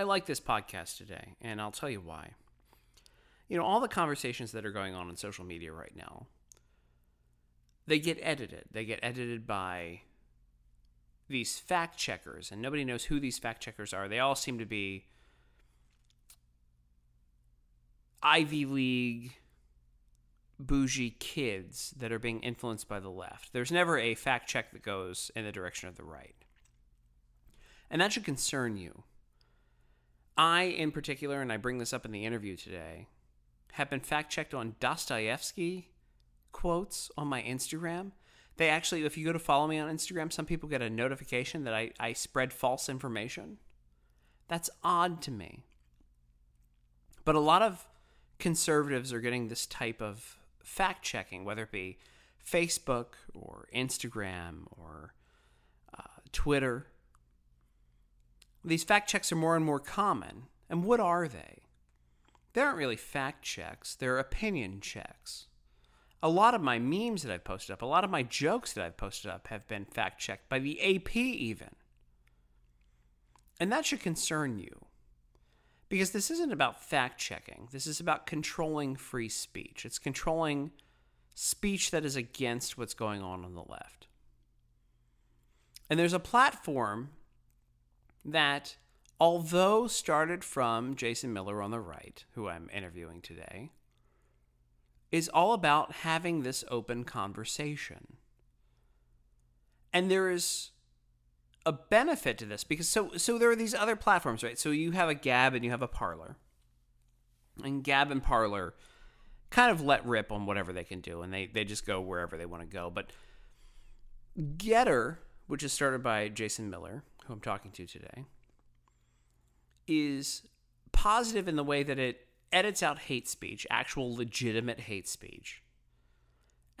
I like this podcast today, and I'll tell you why. You know, all the conversations that are going on on social media right now, they get edited. They get edited by these fact checkers, and nobody knows who these fact checkers are. They all seem to be Ivy League bougie kids that are being influenced by the left. There's never a fact check that goes in the direction of the right. And that should concern you. I, in particular, and I bring this up in the interview today, have been fact checked on Dostoevsky quotes on my Instagram. They actually, if you go to follow me on Instagram, some people get a notification that I, I spread false information. That's odd to me. But a lot of conservatives are getting this type of fact checking, whether it be Facebook or Instagram or uh, Twitter. These fact checks are more and more common. And what are they? They aren't really fact checks, they're opinion checks. A lot of my memes that I've posted up, a lot of my jokes that I've posted up have been fact checked by the AP, even. And that should concern you. Because this isn't about fact checking, this is about controlling free speech. It's controlling speech that is against what's going on on the left. And there's a platform that, although started from Jason Miller on the right, who I'm interviewing today, is all about having this open conversation. And there is a benefit to this because so so there are these other platforms, right? So you have a Gab and you have a Parler. And Gab and Parler kind of let rip on whatever they can do and they they just go wherever they want to go. But Gettr, which is started by Jason Miller, who I'm talking to today, is positive in the way that it edits out hate speech, actual legitimate hate speech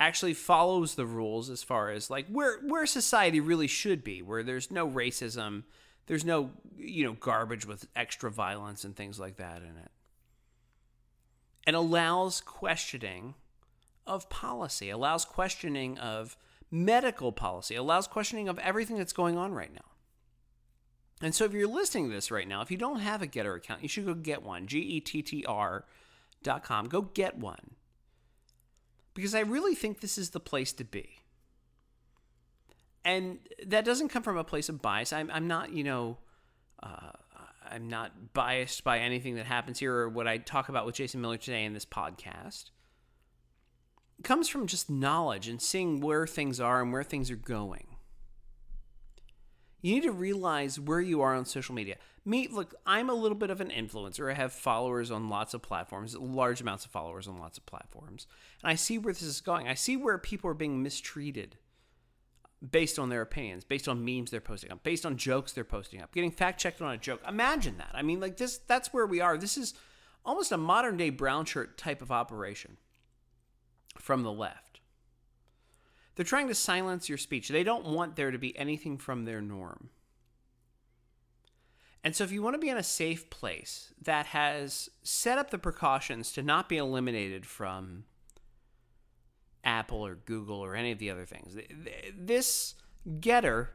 actually follows the rules as far as like where where society really should be, where there's no racism, there's no you know garbage with extra violence and things like that in it. And allows questioning of policy, allows questioning of medical policy, allows questioning of everything that's going on right now. And so if you're listening to this right now, if you don't have a Gettr account, you should go get one. G E T T R dot com. Go get one because I really think this is the place to be. And that doesn't come from a place of bias. I'm, I'm not, you know, uh, I'm not biased by anything that happens here or what I talk about with Jason Miller today in this podcast. It comes from just knowledge and seeing where things are and where things are going. You need to realize where you are on social media. Me, look, I'm a little bit of an influencer. I have followers on lots of platforms, large amounts of followers on lots of platforms. And I see where this is going. I see where people are being mistreated based on their opinions, based on memes they're posting up, based on jokes they're posting up, getting fact checked on a joke. Imagine that. I mean, like this, that's where we are. This is almost a modern day brown shirt type of operation from the left. They're trying to silence your speech. They don't want there to be anything from their norm. And so, if you want to be in a safe place that has set up the precautions to not be eliminated from Apple or Google or any of the other things, this Gettr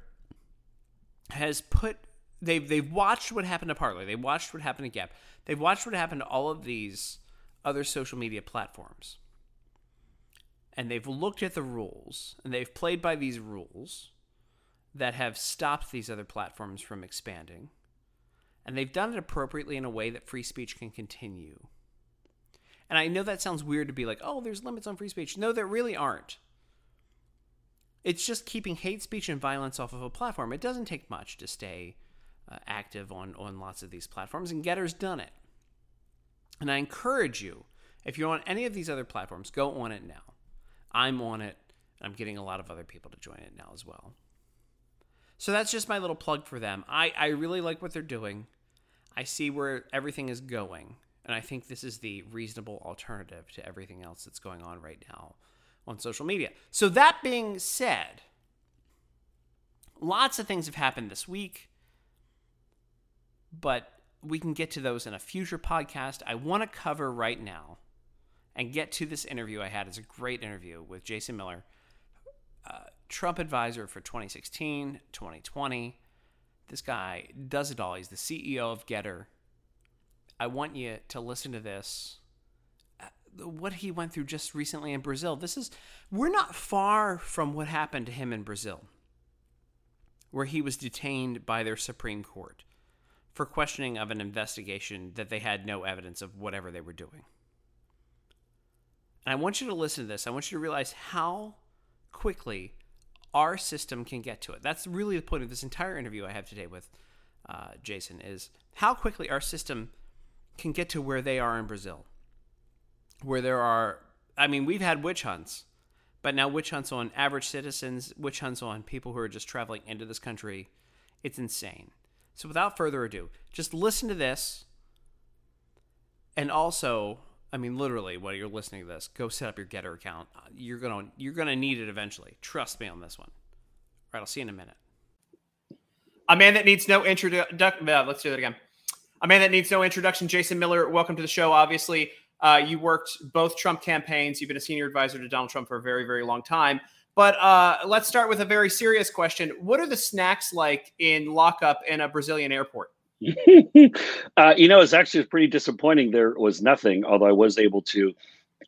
has put they've they've watched what happened to Parler, They've watched what happened to Gab, they've watched what happened to all of these other social media platforms, and they've looked at the rules and they've played by these rules that have stopped these other platforms from expanding and they've done it appropriately in a way that free speech can continue. And I know that sounds weird to be like, oh, there's limits on free speech. No, there really aren't. It's just keeping hate speech and violence off of a platform. It doesn't take much to stay uh, active on, on lots of these platforms, and Gettr's done it. And I encourage you, if you're on any of these other platforms, go on it now. I'm on it, I'm getting a lot of other people to join it now as well. So that's just my little plug for them. I, I really like what they're doing. I see where everything is going. And I think this is the reasonable alternative to everything else that's going on right now on social media. So, that being said, lots of things have happened this week, but we can get to those in a future podcast. I want to cover right now and get to this interview I had. It's a great interview with Jason Miller, uh, Trump advisor for 2016, 2020 this guy does it all. He's the CEO of Gettr. I want you to listen to this. uh, What he went through just recently in Brazil. This is, we're not far from what happened to him in Brazil, where he was detained by their Supreme Court for questioning of an investigation that they had no evidence of whatever they were doing. And I want you to listen to this. I want you to realize how quickly our system can get to it. That's really the point of this entire interview I have today with uh, Jason is how quickly our system can get to where they are in Brazil, where there are. I mean, we've had witch hunts, but now witch hunts on average citizens, witch hunts on people who are just traveling into this country. It's insane. So, without further ado, just listen to this, and also I mean, literally, while you're listening to this, go set up your Gettr account. You're gonna you're gonna need it eventually. Trust me on this one. All right, I'll see you in a minute. A man that needs no introduction. Uh, let's do that again. A man that needs no introduction. Jason Miller, welcome to the show. Obviously, uh, you worked both Trump campaigns. You've been a senior advisor to Donald Trump for a very, very long time. But uh, let's start with a very serious question. What are the snacks like in lockup in a Brazilian airport? uh, you know, it's actually pretty disappointing. There was nothing, although I was able to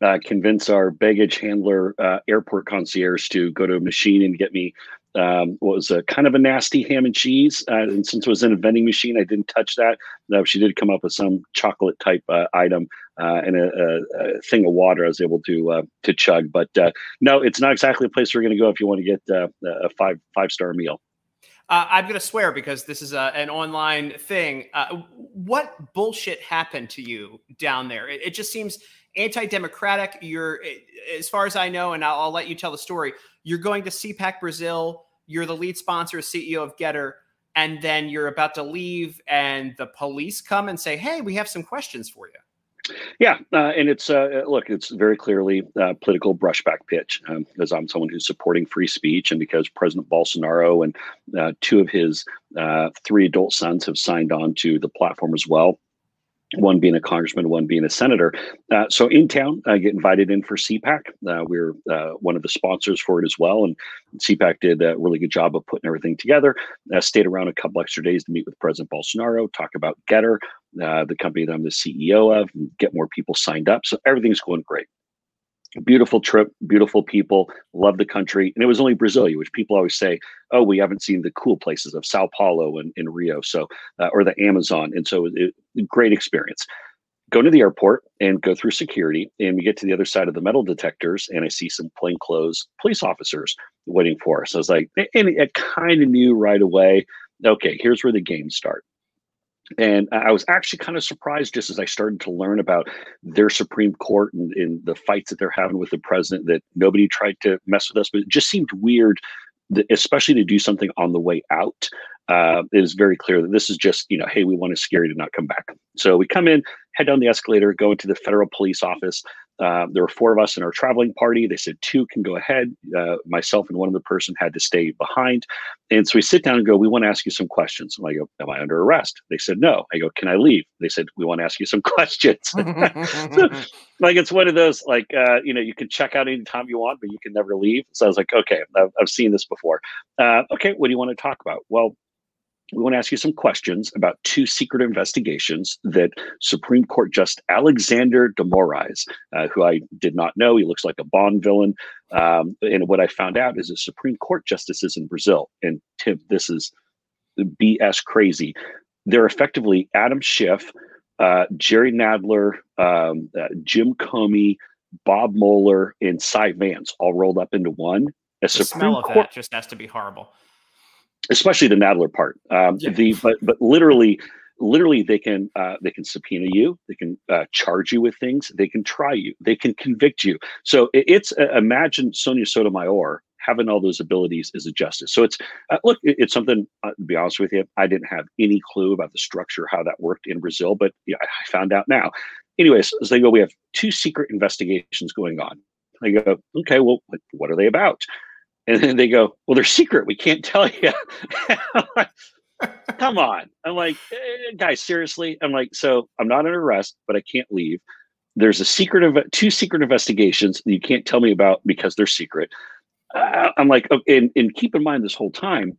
uh, convince our baggage handler, uh, airport concierge, to go to a machine and get me um, what was a kind of a nasty ham and cheese. Uh, and since it was in a vending machine, I didn't touch that. No, she did come up with some chocolate type uh, item uh, and a, a, a, thing of water. I was able to to chug, but no, it's not exactly a place we're going to go if you want to get a five five star meal. Uh, I'm going to swear because this is a, an online thing. Uh, what bullshit happened to you down there? It, it just seems anti-democratic. You're, as far as I know, and I'll, I'll, let you tell the story. You're going to CPAC Brazil. You're the lead sponsor, CEO of Gettr, and then you're about to leave, and the police come and say, "Hey, we have some questions for you." Yeah, uh, and it's uh, look, it's very clearly a political brushback pitch um, because I'm someone who's supporting free speech, and because President Bolsonaro and uh, two of his uh, three adult sons have signed on to the platform as well one being a congressman, one being a senator. Uh, so in town, I get invited in for CPAC. Uh, we're uh, one of the sponsors for it as well. And CPAC did a really good job of putting everything together. I stayed around a couple extra days to meet with President Bolsonaro, talk about Gettr, uh, the company that I'm the CEO of, and get more people signed up. So everything's going great beautiful trip, beautiful people, love the country. And it was only Brasilia, which people always say, oh, we haven't seen the cool places of Sao Paulo and in Rio, so uh, or the Amazon. And so, it, great experience. Go to the airport and go through security, and we get to the other side of the metal detectors, and I see some plainclothes police officers waiting for us. I was like, and I kind of knew right away. Okay, here's where the games start. And I was actually kind of surprised just as I started to learn about their Supreme Court and, the fights that they're having with the president that nobody tried to mess with us, but it just seemed weird, that, especially to do something on the way out. Uh, it is very clear that this is just, you know, hey, we want to scare you to not come back. So we come in, head down the escalator, go into the federal police office. Uh, there were four of us in our traveling party. They said two can go ahead. Uh, myself and one other person had to stay behind. And so we sit down and go, We want to ask you some questions. And I go, Am I under arrest? They said, No. I go, Can I leave? They said, We want to ask you some questions. so, like it's one of those, like, uh, you know, you can check out anytime you want, but you can never leave. So I was like, Okay, I've, I've seen this before. Uh, okay, what do you want to talk about? Well, we want to ask you some questions about two secret investigations that Supreme Court Justice Alexander de Moraes, uh, who I did not know, he looks like a Bond villain. Um, and what I found out is that Supreme Court justices in Brazil, and Tim, this is BS crazy. They're effectively Adam Schiff, uh, Jerry Nadler, um, uh, Jim Comey, Bob Mueller, and Cy Vance all rolled up into one. A the Supreme smell of Court, that just has to be horrible especially the Nadler part. Um, yeah. The but but literally, literally they can uh, they can subpoena you, they can uh, charge you with things, they can try you, they can convict you. So it, it's uh, imagine Sonia Sotomayor having all those abilities as a justice. So it's uh, look, it, it's something. Uh, to be honest with you, I didn't have any clue about the structure how that worked in Brazil, but yeah, I found out now. Anyways, as they go, we have two secret investigations going on. I go, okay, well, what are they about? And then they go, well, they're secret. We can't tell you. Come on. I'm like, eh, guys, seriously? I'm like, so I'm not under arrest, but I can't leave. There's a secret of two secret investigations you can't tell me about because they're secret. Uh, I'm like, okay, and, and keep in mind this whole time,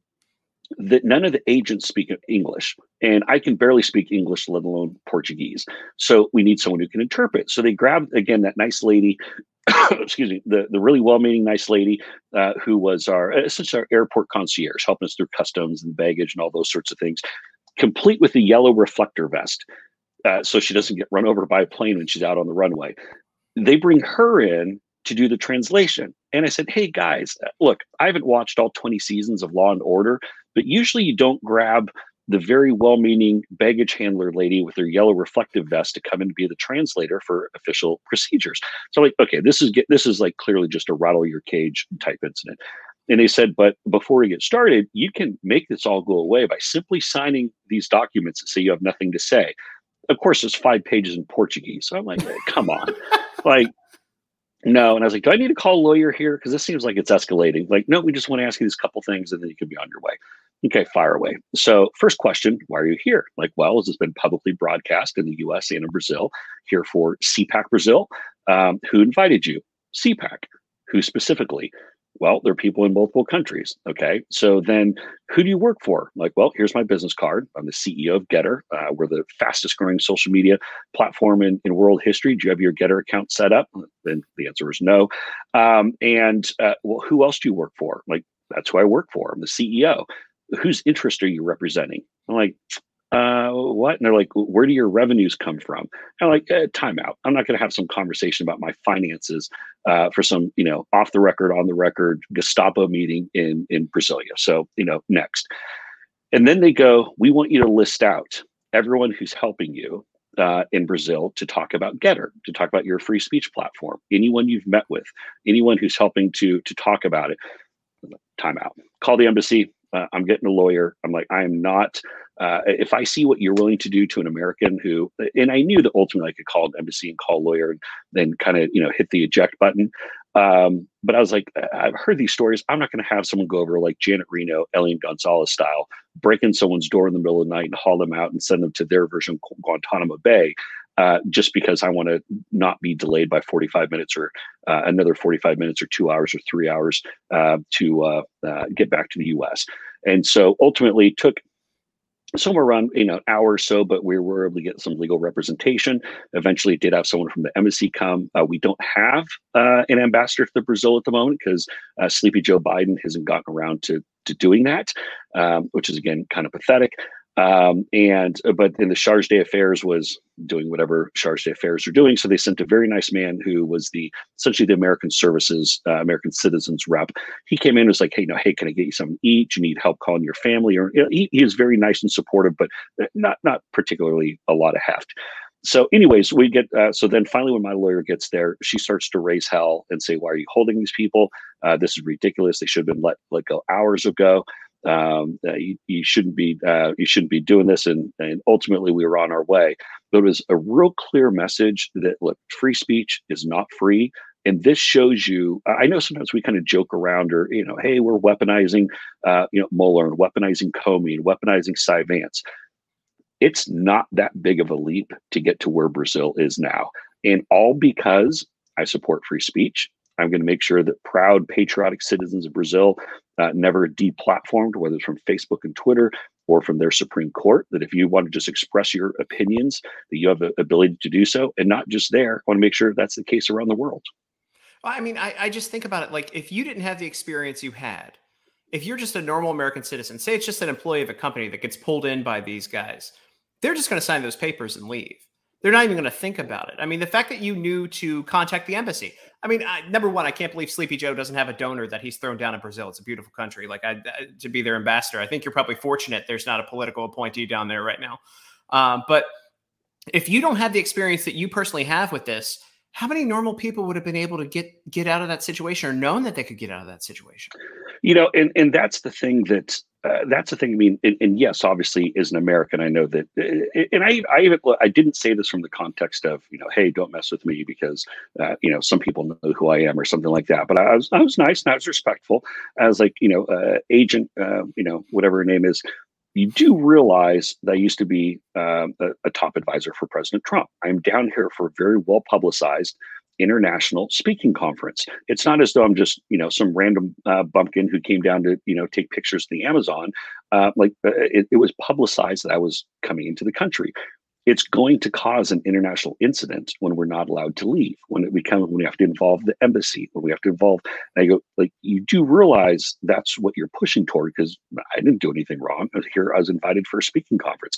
that none of the agents speak English, and I can barely speak English, let alone Portuguese. So we need someone who can interpret. So they grabbed again that nice lady, excuse me, the, the really well-meaning nice lady uh, who was our essentially our airport concierge, helping us through customs and baggage and all those sorts of things, complete with a yellow reflector vest, uh, so she doesn't get run over by a plane when she's out on the runway. They bring her in to do the translation. And I said, Hey guys, uh, look, I haven't watched all 20 seasons of Law and Order, but usually you don't grab the very well-meaning baggage handler lady with her yellow reflective vest to come in to be the translator for official procedures. So I'm like, okay, this is get this is like clearly just a rattle your cage type incident. And they said, but before we get started, you can make this all go away by simply signing these documents that say you have nothing to say. Of course, there's five pages in Portuguese. So I'm like, come on. like no. And I was like, do I need to call a lawyer here? Because this seems like it's escalating. Like, no, we just want to ask you these couple things and then you can be on your way. Okay, fire away. So, first question Why are you here? Like, well, has this been publicly broadcast in the US and in Brazil? Here for CPAC Brazil. Um, who invited you? CPAC. Who specifically? Well, there are people in multiple countries. Okay. So then who do you work for? Like, well, here's my business card. I'm the CEO of Gettr. Uh, we're the fastest growing social media platform in, in world history. Do you have your Gettr account set up? Then the answer is no. Um, and uh, well, who else do you work for? Like, that's who I work for. I'm the CEO. Whose interest are you representing? I'm like, uh, what? And they're like, where do your revenues come from? I'm like, eh, time out. I'm not going to have some conversation about my finances uh, for some, you know, off the record, on the record Gestapo meeting in in Brasilia. So, you know, next. And then they go, we want you to list out everyone who's helping you uh, in Brazil to talk about Gettr, to talk about your free speech platform, anyone you've met with, anyone who's helping to to talk about it. Time out. Call the embassy. Uh, I'm getting a lawyer. I'm like, I am not uh, if I see what you're willing to do to an American who, and I knew that ultimately I could call an embassy and call a lawyer and then kind of, you know, hit the eject button. Um, but I was like, I've heard these stories. I'm not going to have someone go over like Janet Reno, Elian Gonzalez style, break in someone's door in the middle of the night and haul them out and send them to their version of Guantanamo Bay. Uh, just because I want to not be delayed by 45 minutes or uh, another 45 minutes or two hours or three hours uh, to uh, uh, get back to the U.S. And so ultimately took somewhere around you know an hour or so but we were able to get some legal representation. Eventually did have someone from the embassy come. Uh, we don't have uh, an ambassador to brazil at the moment because uh, sleepy joe biden hasn't gotten around to to doing that um, which is again kind of pathetic um, and uh, but in the Charge d'Affaires was doing whatever Charge d'Affaires are doing. So they sent a very nice man who was the essentially the American Services, uh, American Citizens rep. He came in and was like, "Hey, know, hey, can I get you something to eat? You need help calling your family?" Or you know, he, he is very nice and supportive, but not not particularly a lot of heft so anyways we get uh, so then finally when my lawyer gets there she starts to raise hell and say why are you holding these people uh, this is ridiculous they should have been let let go hours ago um, you, you, shouldn't be uh, you shouldn't be doing this and, and ultimately we were on our way. But it was a real clear message that look free speech is not free and this shows you i know sometimes we kind of joke around or you know hey we're weaponizing uh, you know Mueller and weaponizing comey and weaponizing cy vance it's not that big of a leap to get to where brazil is now and all because i support free speech I'm going to make sure that proud, patriotic citizens of Brazil uh, never deplatformed, whether it's from Facebook and Twitter or from their Supreme Court, that if you want to just express your opinions, that you have the ability to do so. And not just there, I want to make sure that's the case around the world. Well, I mean, I, I just think about it like if you didn't have the experience you had, if you're just a normal American citizen, say it's just an employee of a company that gets pulled in by these guys, they're just going to sign those papers and leave. They're not even going to think about it. I mean, the fact that you knew to contact the embassy. I mean, I, number one, I can't believe Sleepy Joe doesn't have a donor that he's thrown down in Brazil. It's a beautiful country. Like, I, to be their ambassador, I think you're probably fortunate there's not a political appointee down there right now. Um, but if you don't have the experience that you personally have with this, how many normal people would have been able to get get out of that situation or known that they could get out of that situation? You know, and and that's the thing that uh, that's the thing. I mean, and, and, yes, obviously, as an American, I know that, uh, and I, I, even I didn't say this from the context of, you know, hey, don't mess with me because, uh, you know, some people know who I am or something like that. But I was, I was nice and I was respectful. I was like, you know, uh, agent, uh, you know, whatever her name is. You do realize that I used to be um, a, a top advisor for President Trump. I'm down here for a very well publicized international speaking conference. It's not as though I'm just, you know, some random uh, bumpkin who came down to, you know, take pictures in the Amazon. Uh, like uh, it, it was publicized that I was coming into the country it's going to cause an international incident when we're not allowed to leave, when it becomes when we have to involve the embassy, when we have to involve. I go like, you do realize that's what you're pushing toward because I didn't do anything wrong. Here I was invited for a speaking conference.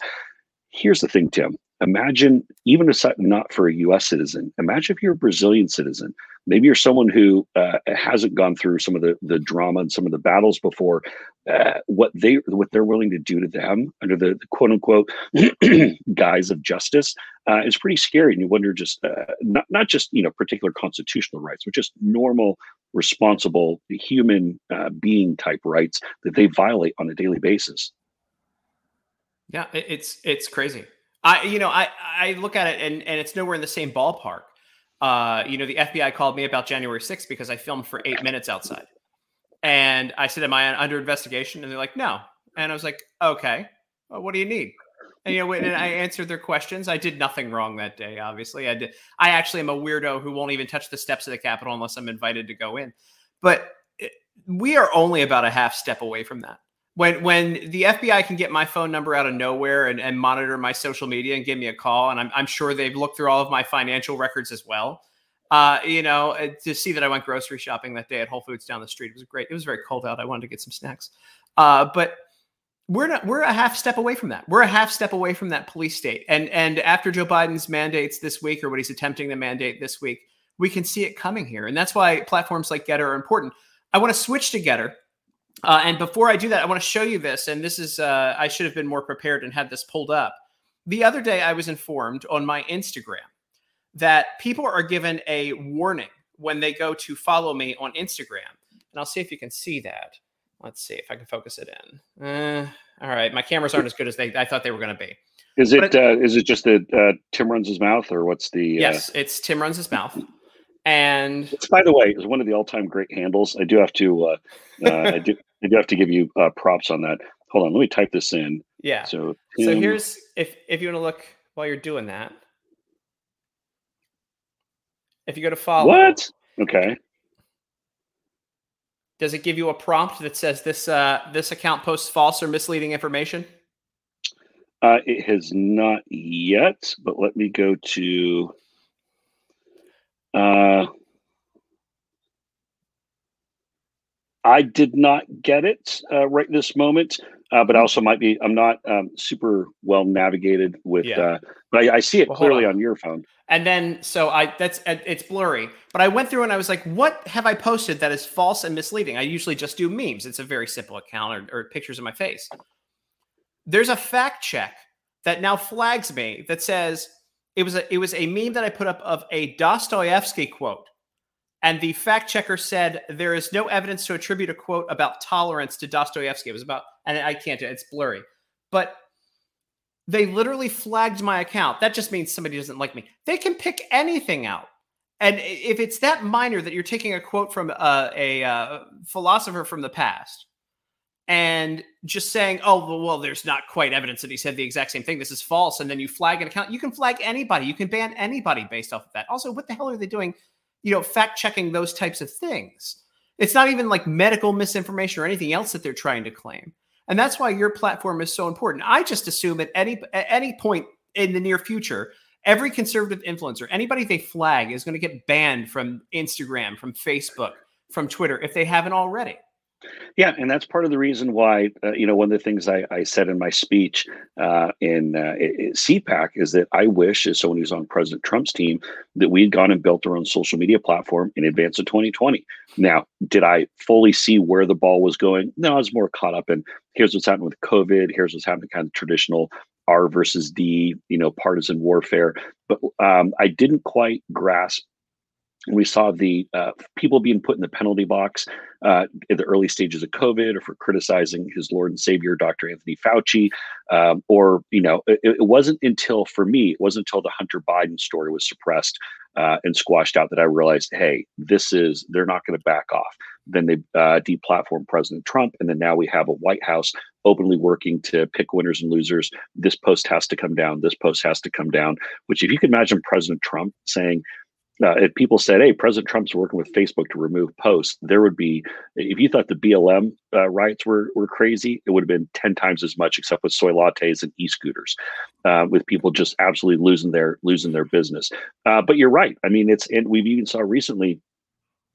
Here's the thing, Tim. Imagine even not for a U.S. citizen. Imagine if you're a Brazilian citizen. Maybe you're someone who uh, hasn't gone through some of the the drama and some of the battles before. Uh, what they what they're willing to do to them under the, the quote unquote guise of justice uh, is pretty scary. And you wonder just uh, not not just you know particular constitutional rights, but just normal, responsible human uh, being type rights that they violate on a daily basis. Yeah, it's it's crazy. I you know I I look at it and and it's nowhere in the same ballpark. Uh, you know, the FBI called me about January 6th because I filmed for eight minutes outside, and I said, "Am I under investigation?" And they're like, "No," and I was like, "Okay, well, what do you need?" And you know, and I answered their questions. I did nothing wrong that day. Obviously, I did. I actually am a weirdo who won't even touch the steps of the Capitol unless I'm invited to go in. But eh, we are only about a half step away from that when when the FBI can get my phone number out of nowhere and, and monitor my social media and give me a call, and I'm, I'm sure they've looked through all of my financial records as well. Uh, you know, uh, to see that I went grocery shopping that day at Whole Foods down the street, it was great. It was very cold out. I wanted to get some snacks, uh, but we're not. We're a half step away from that. We're a half step away from that police state. And and after Joe Biden's mandates this week, or what he's attempting to mandate this week, we can see it coming here, and that's why platforms like Gettr are important. I want to switch to Gettr uh, and before I do that, I want to show you this. And this is, uh, I should have been more prepared and had this pulled up. The other day, I was informed on my Instagram that people are given a warning when they go to follow me on Instagram. And I'll see if you can see that. Let's see if I can focus it in. Uh, all right, my cameras aren't as good as they I thought they were going to be. Is it, it uh, is it just that uh, Tim runs his mouth, or what's the? Uh, yes, it's Tim runs his mouth. And it's, by the way, is one of the all-time great handles. I do have to, uh, uh, I do, I do have to give you uh, props on that. Hold on, let me type this in. Yeah. So, so here's if if you want to look while you're doing that. If you go to follow, what? Okay. Does it give you a prompt that says this uh, this account posts false or misleading information? Uh, it has not yet, but let me go to. Uh, I did not get it uh, right this moment, uh, but also might be. I'm not um, super well navigated with, yeah. uh, but I, I, see it well, clearly on. on your phone. And then, so I that's uh, it's blurry. But I went through and I was like, "What have I posted that is false and misleading?" I usually just do memes. It's a very simple account or, or pictures of my face. There's a fact check that now flags me that says it was a it was a meme that I put up of a Dostoevsky quote and the fact checker said there is no evidence to attribute a quote about tolerance to Dostoevsky. It was about, and I can't do it, it's blurry. But they literally flagged my account. That just means somebody doesn't like me. They can pick anything out. And if it's that minor that you're taking a quote from uh, a, uh, philosopher from the past and just saying, oh, well, there's not quite evidence that he said the exact same thing. This is false. And then you flag an account. You can flag anybody. You can ban anybody based off of that. Also, what the hell are they doing you know, fact checking those types of things. It's not even like medical misinformation or anything else that they're trying to claim. And that's why your platform is so important. I just assume at any at any point in the near future, every conservative influencer, anybody they flag is going to get banned from Instagram, from Facebook, from Twitter if they haven't already. Yeah, and that's part of the reason why uh, you know one of the things I, I said in my speech uh, in uh, CPAC is that I wish, as someone who's on President Trump's team, that we'd gone and built our own social media platform in advance of 2020. Now, did I fully see where the ball was going? No, I was more caught up in here's what's happening with COVID, here's what's happening, kind of traditional R versus D, you know, partisan warfare. But um, I didn't quite grasp we saw the uh, people being put in the penalty box uh, in the early stages of COVID, or for criticizing his Lord and Savior, Dr. Anthony Fauci, um, or you know, it, it, wasn't until for me, it wasn't until the Hunter Biden story was suppressed uh, and squashed out that I realized, hey, this is they're not going to back off. Then they uh, deplatformed President Trump, and then now we have a White House openly working to pick winners and losers. This post has to come down. This post has to come down. Which, if you can imagine President Trump saying uh, if people said, "Hey, President Trump's working with Facebook to remove posts," there would be. If you thought the BLM uh, riots were were crazy, it would have been ten times as much, except with soy lattes and e-scooters, uh, with people just absolutely losing their losing their business. Uh, but you're right. I mean, it's and we've even saw recently.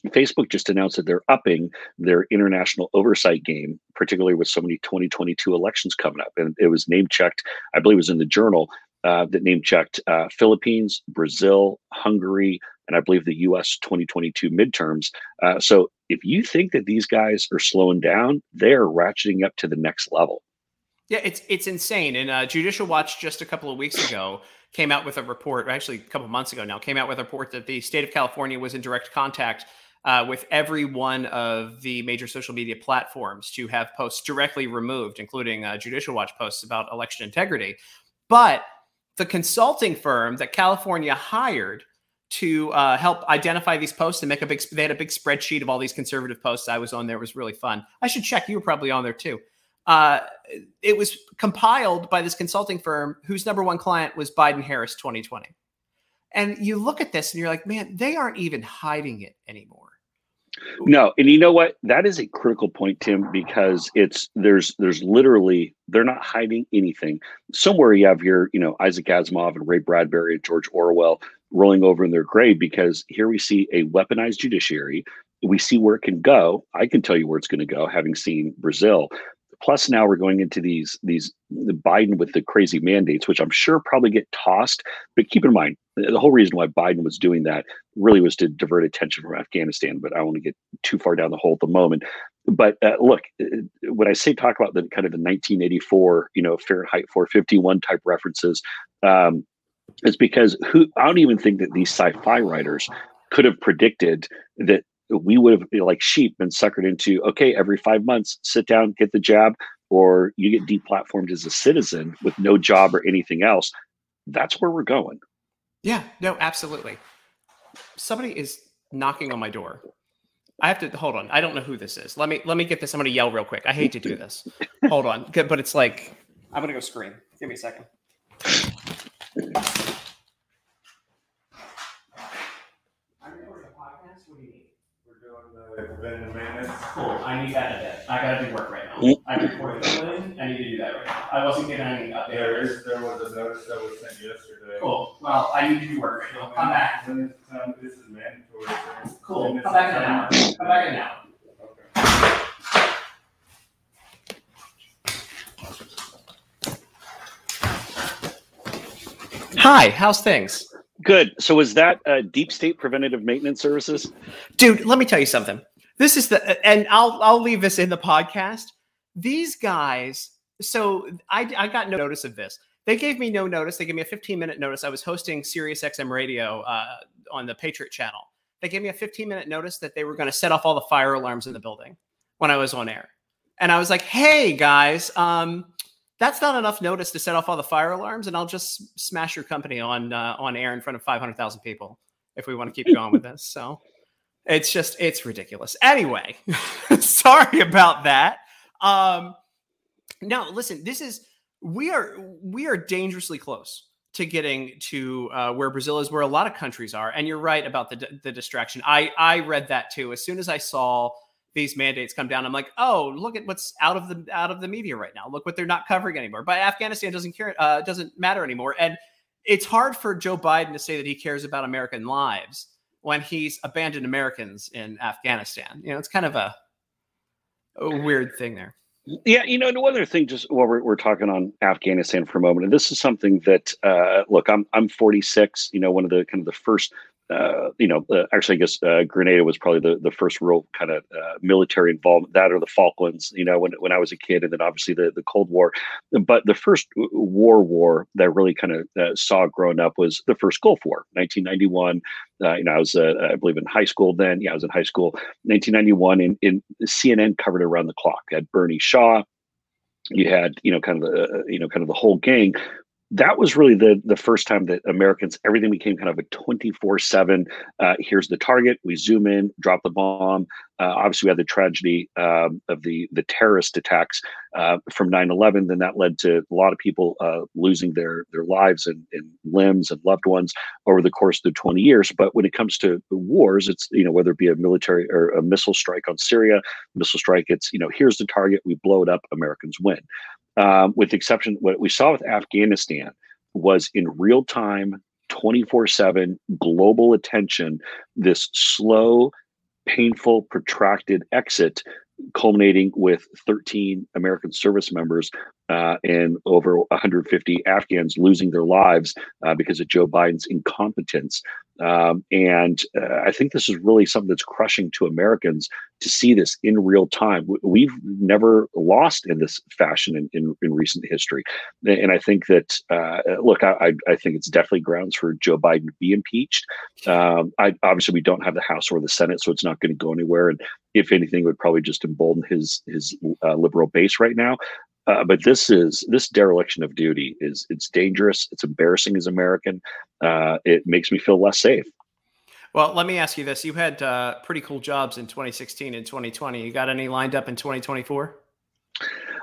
Facebook just announced that they're upping their international oversight game, particularly with so many 2022 elections coming up. And it was name checked, I believe it was in the journal, uh, that name checked uh, Philippines, Brazil, Hungary, and I believe the US 2022 midterms. Uh, so if you think that these guys are slowing down, they're ratcheting up to the next level. Yeah, it's it's insane. And uh, Judicial Watch just a couple of weeks ago came out with a report, actually a couple months ago now, came out with a report that the state of California was in direct contact uh, with every one of the major social media platforms to have posts directly removed, including uh, Judicial Watch posts about election integrity. But the consulting firm that California hired to uh, help identify these posts and make a big they had a big spreadsheet of all these conservative posts i was on there. It was really fun. I should check you were probably on there too. Uh, it was compiled by this consulting firm whose number one client was biden harris 2020 and you look at this and you're like man they aren't even hiding it anymore. No, and you know what? That is a critical point, Tim, because it's there's there's literally they're not hiding anything. Somewhere you have your, you know, Isaac Asimov and Ray Bradbury and George Orwell rolling over in their grave because here we see a weaponized judiciary. We see where it can go. I can tell you where it's going to go, having seen Brazil. Plus, now we're going into these these the Biden with the crazy mandates, which I'm sure probably get tossed. But keep in mind, the whole reason why Biden was doing that really was to divert attention from Afghanistan. But I don't want to get too far down the hole at the moment. But uh, look, uh, when I say talk about the kind of the 1984, you know, Fahrenheit 451 type references, um, it's because who I don't even think that these sci-fi writers could have predicted that we would have like sheep been suckered into okay every five months sit down get the jab or you get deplatformed as a citizen with no job or anything else. That's where we're going. Yeah no absolutely. Somebody is knocking on my door. I have to hold on i don't know who this is. Let me let me get this i'm to yell real quick. I hate to do this. Hold on but it's like i'm to go scream. Give me a second preventive maintenance. Cool. I need that in a bit. I gotta do work right now. I reported something. I need to do that right now. I wasn't getting any There updates. is, there was a notice that was sent yesterday. Cool. Well, I need to do work right now. Come back. When it's, um, This is mandatory. so- Cool. and Come back in an hour. time. Come back in an hour. Okay. Hi. How's things, good so was that uh, deep state preventative maintenance services dude? Let me tell you something. This is the, and I'll I'll leave this in the podcast. These guys. So I I got no notice of this. They gave me no notice. They gave me a 15 minute notice. I was hosting Sirius XM radio uh, on the Patriot channel. They gave me a 15 minute notice that they were going to set off all the fire alarms in the building when I was on air. And I was like, "Hey guys, um, that's not enough notice to set off all the fire alarms, and I'll just smash your company on uh, on air in front of 500,000 people if we want to keep going with this." So it's just it's ridiculous. Anyway, sorry about that. Um, no, listen, this is we are we are dangerously close to getting to uh, where Brazil is, where a lot of countries are. And you're right about the the distraction. I I read that too. As soon as I saw these mandates come down, I'm like, oh, look at what's out of the out of the media right now. Look what they're not covering anymore. But Afghanistan doesn't care, uh, doesn't matter anymore. And it's hard for Joe Biden to say that he cares about American lives when he's abandoned Americans in Afghanistan. You know, it's kind of a, a weird thing there. Yeah, you know, and one other thing, just while we're, we're talking on Afghanistan for a moment, and this is something that, uh, look, I'm I'm 46. You know, one of the kind of the first, uh, you know, uh, actually, I guess uh, Grenada was probably the, the first real kind of uh, military involvement. That or the Falklands, you know, when when I was a kid, and then obviously the the Cold War. But the first war war that I really kind of uh, saw growing up was the first Gulf War, 1991. Uh, you know, I was, I believe, in high school then. Yeah, I was in high school, 1991, and, and CNN covered around the clock. Had Bernie Shaw, you had, you know, kind of the, you know, kind of the whole gang. That was really the the first time that Americans everything became kind of a 24 uh, 7 here's the target we zoom in drop the bomb. Uh, obviously we had the tragedy um, of the the terrorist attacks uh, from 9-11 then that led to a lot of people uh, losing their their lives and, and, limbs and loved ones over the course of the 20 years. But when it comes to wars it's you know whether it be a military or a missile strike on syria missile strike it's you know here's the target we blow it up americans win um, with the exception what we saw with Afghanistan was in real time, 24 7 global attention, this slow, painful, protracted exit culminating with 13 American service members uh, and over 150 Afghans losing their lives uh, because of Joe Biden's incompetence. Um, and uh, I think this is really something that's crushing to Americans to see this in real time. We've never lost in this fashion in, in, in recent history. And I think that, uh, look, I, I think it's definitely grounds for Joe Biden to be impeached. Um, I, obviously, we don't have the House or the Senate, so it's not going to go anywhere. And if anything, would probably just embolden his his uh, liberal base right now. Uh, but this is this dereliction of duty is it's dangerous. It's embarrassing as American. Uh, it makes me feel less safe. Well, let me ask you this: You had uh, pretty cool jobs in 2016 and 2020. You got any lined up in 2024?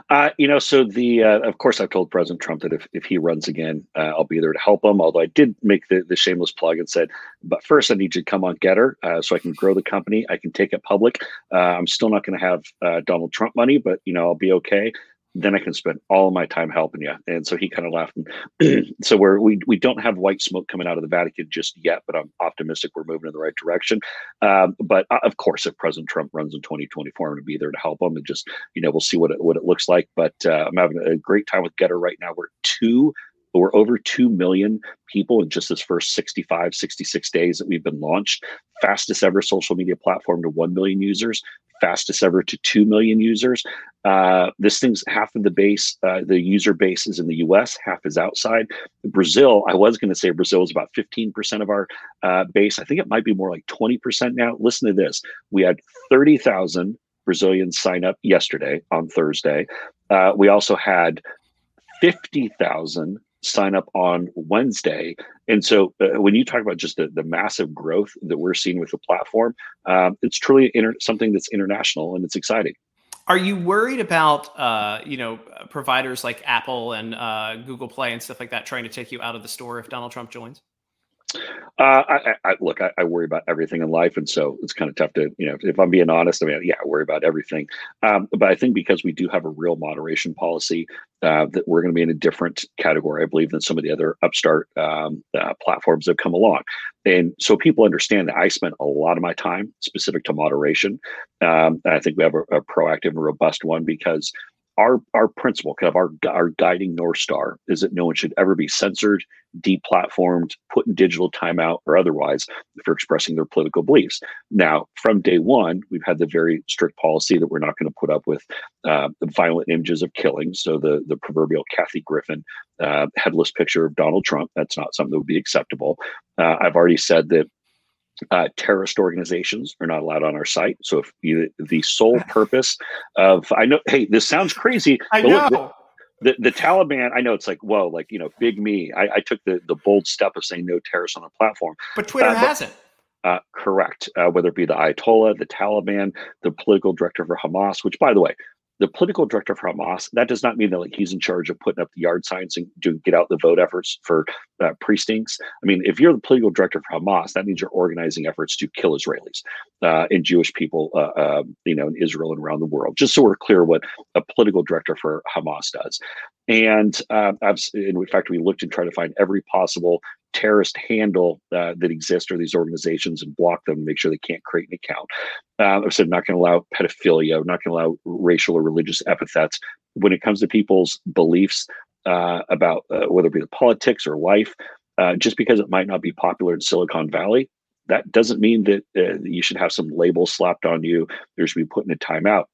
Uh, you know, so the uh, of course I've told President Trump that if, if he runs again, uh, I'll be there to help him. Although I did make the, the shameless plug and said, but first I need you to come on Gettr uh, so I can grow the company. I can take it public. Uh, I'm still not going to have uh, Donald Trump money, but you know I'll be okay then I can spend all my time helping you. And so he kind of laughed. And so we're, we we don't have white smoke coming out of the Vatican just yet, but I'm optimistic we're moving in the right direction. Um, but uh, of course, if President Trump runs in 2024, I'm going to be there to help him and just you know we'll see what it what it looks like. But uh, I'm having a great time with Gettr right now. We're two we're over 2 million people in just this first 65 66 days that we've been launched fastest ever social media platform to 1 million users fastest ever to 2 million users. Uh, this thing's half of the base uh, the user base is in the us half is outside. Brazil i was going to say brazil is about 15% of our uh, base. I think it might be more like 20% now. Listen to this. We had 30000 brazilians sign up yesterday on thursday. Uh, we also had 50,000 sign up on Wednesday. And so uh, when you talk about just the, the massive growth that we're seeing with the platform, um, it's truly inter- something that's international and it's exciting. Are you worried about uh, you know providers like Apple and uh, Google Play and stuff like that trying to take you out of the store if Donald Trump joins? Uh, I, I, look, I, I, worry about everything in life, and so it's kind of tough to, you know, if I'm being honest. I mean, yeah, I worry about everything. Um, but I think because we do have a real moderation policy, uh, that we're going to be in a different category, I believe, than some of the other upstart um, uh, platforms that have come along. And so people understand that I spent a lot of my time specific to moderation. Um, I think we have a, a proactive and robust one because our our principle, kind of our our guiding north star, is that no one should ever be censored, deplatformed, put in digital timeout, or otherwise for expressing their political beliefs. Now, from day one, we've had the very strict policy that we're not going to put up with uh, violent images of killing. So the the proverbial Kathy Griffin uh, headless picture of Donald Trump, that's not something that would be acceptable. Uh, I've already said that uh, terrorist organizations are not allowed on our site. So if you, the sole purpose of, I know, hey, this sounds crazy. I know. Look, the, the, Taliban, I know it's like, whoa, like, you know, big me. I, I took the, the bold step of saying no terrorists on the platform. But Twitter uh, hasn't. Uh, correct. Uh, whether it be the Ayatollah, the Taliban, the political director for Hamas, which, by the way, the political director for Hamas, that does not mean that like he's in charge of putting up the yard signs and doing get out the vote efforts for uh, precincts. I mean, if you're the political director for Hamas, that means you're organizing efforts to kill Israelis uh, and Jewish people, uh, um, you know, in Israel and around the world. Just so we're clear, what a political director for Hamas does. And uh, in fact, we looked and tried to find every possible terrorist handle uh, that exists or these organizations and block them and make sure they can't create an account. Uh, I said not going to allow pedophilia, not going to allow racial or religious epithets. When it comes to people's beliefs uh, about uh, whether it be the politics or life, uh, just because it might not be popular in Silicon Valley, that doesn't mean that uh, you should have some label slapped on you. There should be put in a timeout.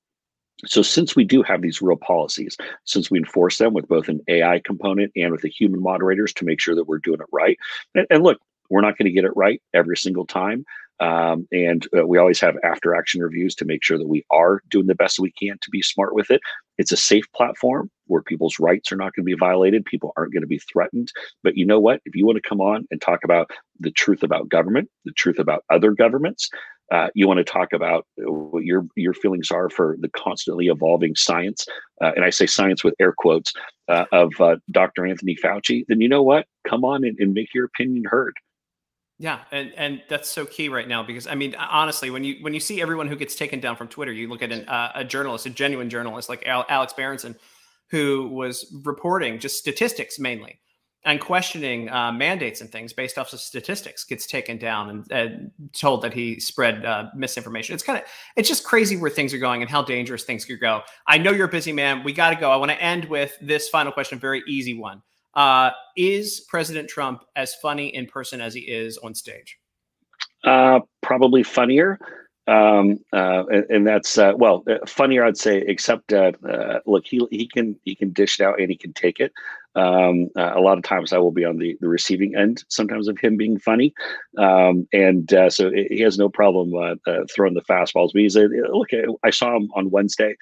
So, since we do have these real policies, since we enforce them with both an AI component and with the human moderators to make sure that we're doing it right, and, and look, we're not going to get it right every single time. Um, and uh, we always have after action reviews to make sure that we are doing the best we can to be smart with it. It's a safe platform where people's rights are not going to be violated. People aren't going to be threatened. But you know what? If you want to come on and talk about the truth about government, the truth about other governments, uh, you want to talk about what your your feelings are for the constantly evolving science, uh, and I say science with air quotes uh, of uh, Dr. Anthony Fauci. Then you know what? Come on and, and make your opinion heard. Yeah, and and that's so key right now because I mean honestly, when you when you see everyone who gets taken down from Twitter, you look at an, uh, a journalist, a genuine journalist like Al- Alex Berenson, who was reporting just statistics mainly and questioning uh, mandates and things based off of statistics gets taken down and, told that he spread uh, misinformation. It's kind of it's just crazy where things are going and how dangerous things could go. I know you're a busy man. We got to go. I want to end with this final question, a very easy one. Uh, is President Trump as funny in person as he is on stage? Uh, probably funnier. Um, uh, and, and, that's uh, well funnier, I'd say. Except, look, he he can he can dish it out and he can take it. Um, uh, a lot of times, I will be on the, the receiving end sometimes of him being funny, um, and so he has no problem throwing the fastballs. But he's a, look. I saw him on Wednesday.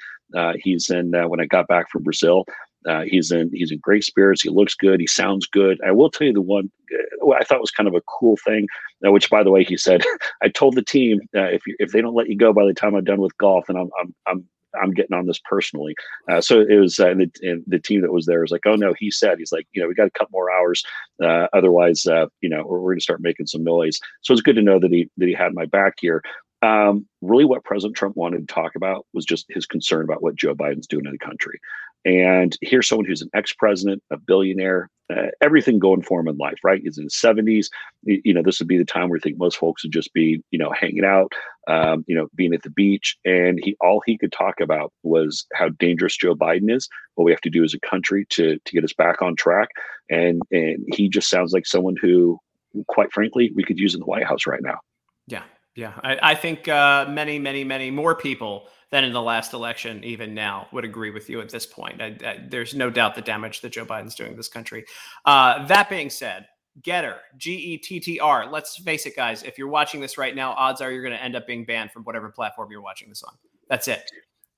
he's in when I got back from Brazil. Uh, he's in he's in great spirits. He looks good. He sounds good. I will tell you the one uh, I thought was kind of a cool thing, uh, which by the way he said, I told the team uh, if you, if they don't let you go by the time I'm done with golf, and I'm I'm I'm I'm getting on this personally. Uh, so it was, uh, and the, and the, team that was there was like, oh no, he said, he's like, you know, we got a couple more hours. Uh, otherwise, uh, you know, we're, we're going to start making some noise. So it's good to know that he, that he had my back here. Um, really, what President Trump wanted to talk about was just his concern about what Joe Biden's doing in the country. And here's someone who's an ex president, a billionaire, uh, everything going for him in life, right? He's in his 70s. You know, this would be the time where I think most folks would just be, you know, hanging out, um, you know, being at the beach. And he all he could talk about was how dangerous Joe Biden is, what we have to do as a country to to get us back on track. And and he just sounds like someone who, quite frankly, we could use in the White House right now. Yeah, yeah, I, I think uh, many, many, many more people than in the last election, even now, would agree with you at this point. I, I, there's no doubt the damage that Joe Biden's doing this country. Uh, that being said, Gettr, G E T T R. Let's face it, guys. If you're watching this right now, odds are you're going to end up being banned from whatever platform you're watching this on. That's it.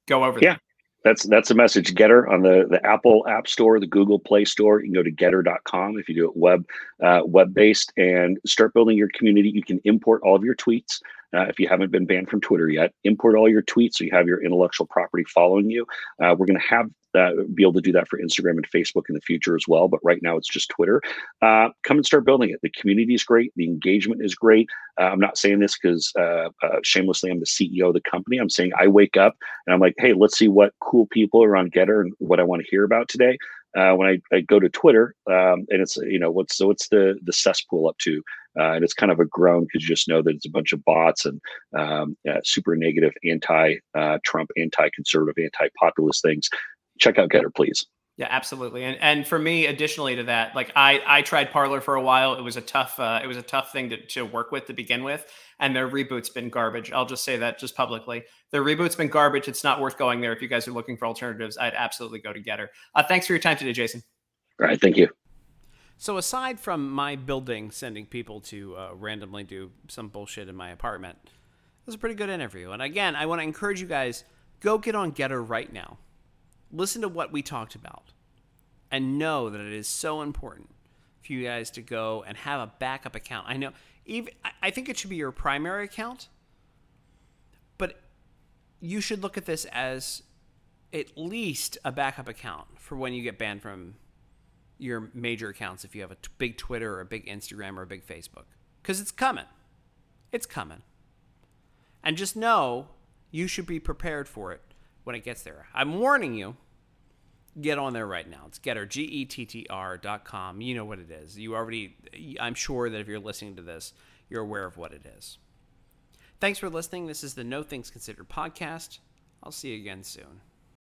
Go over yeah. There. That's that's a message. Gettr on the the Apple App Store, the Google Play Store. You can go to Gettr.com if you do it web uh, web based and start building your community. You can import all of your tweets. Uh, if you haven't been banned from Twitter yet, import all your tweets so you have your intellectual property following you. Uh, we're going to have uh, be able to do that for Instagram and Facebook in the future as well. But right now it's just Twitter. Uh, come and start building it. The community is great. The engagement is great. Uh, I'm not saying this because uh, uh, shamelessly I'm the CEO of the company. I'm saying I wake up and I'm like, hey, let's see what cool people are on Gettr and what I want to hear about today. Uh, when I, I, go to Twitter, um, and it's you know what's so what's the the cesspool up to, uh, and it's kind of a groan because you just know that it's a bunch of bots and um, uh, super negative, anti-Trump, anti-conservative, anti-populist things check out Gettr, please. Yeah, absolutely. And and for me, additionally to that, like I I tried Parler for a while. It was a tough uh, it was a tough thing to, to work with to begin with, and their reboot's been garbage. I'll just say that just publicly. Their reboot's been garbage. It's not worth going there. If you guys are looking for alternatives, I'd absolutely go to Gettr. Uh, thanks for your time today, Jason. All right, thank you. So aside from my building sending people to uh, randomly do some bullshit in my apartment, it was a pretty good interview. And again, I want to encourage you guys go get on Gettr right now listen to what we talked about and know that it is so important for you guys to go and have a backup account. I know even I think it should be your primary account, but you should look at this as at least a backup account for when you get banned from your major accounts if you have a t- big Twitter or a big Instagram or a big Facebook cuz it's coming. It's coming. And just know you should be prepared for it when it gets there. I'm warning you. Get on there right now. It's gettr, G-E-T-T-R dot com. You know what it is. You already, I'm sure that if you're listening to this, you're aware of what it is. Thanks for listening. This is the No Things Considered podcast. I'll see you again soon.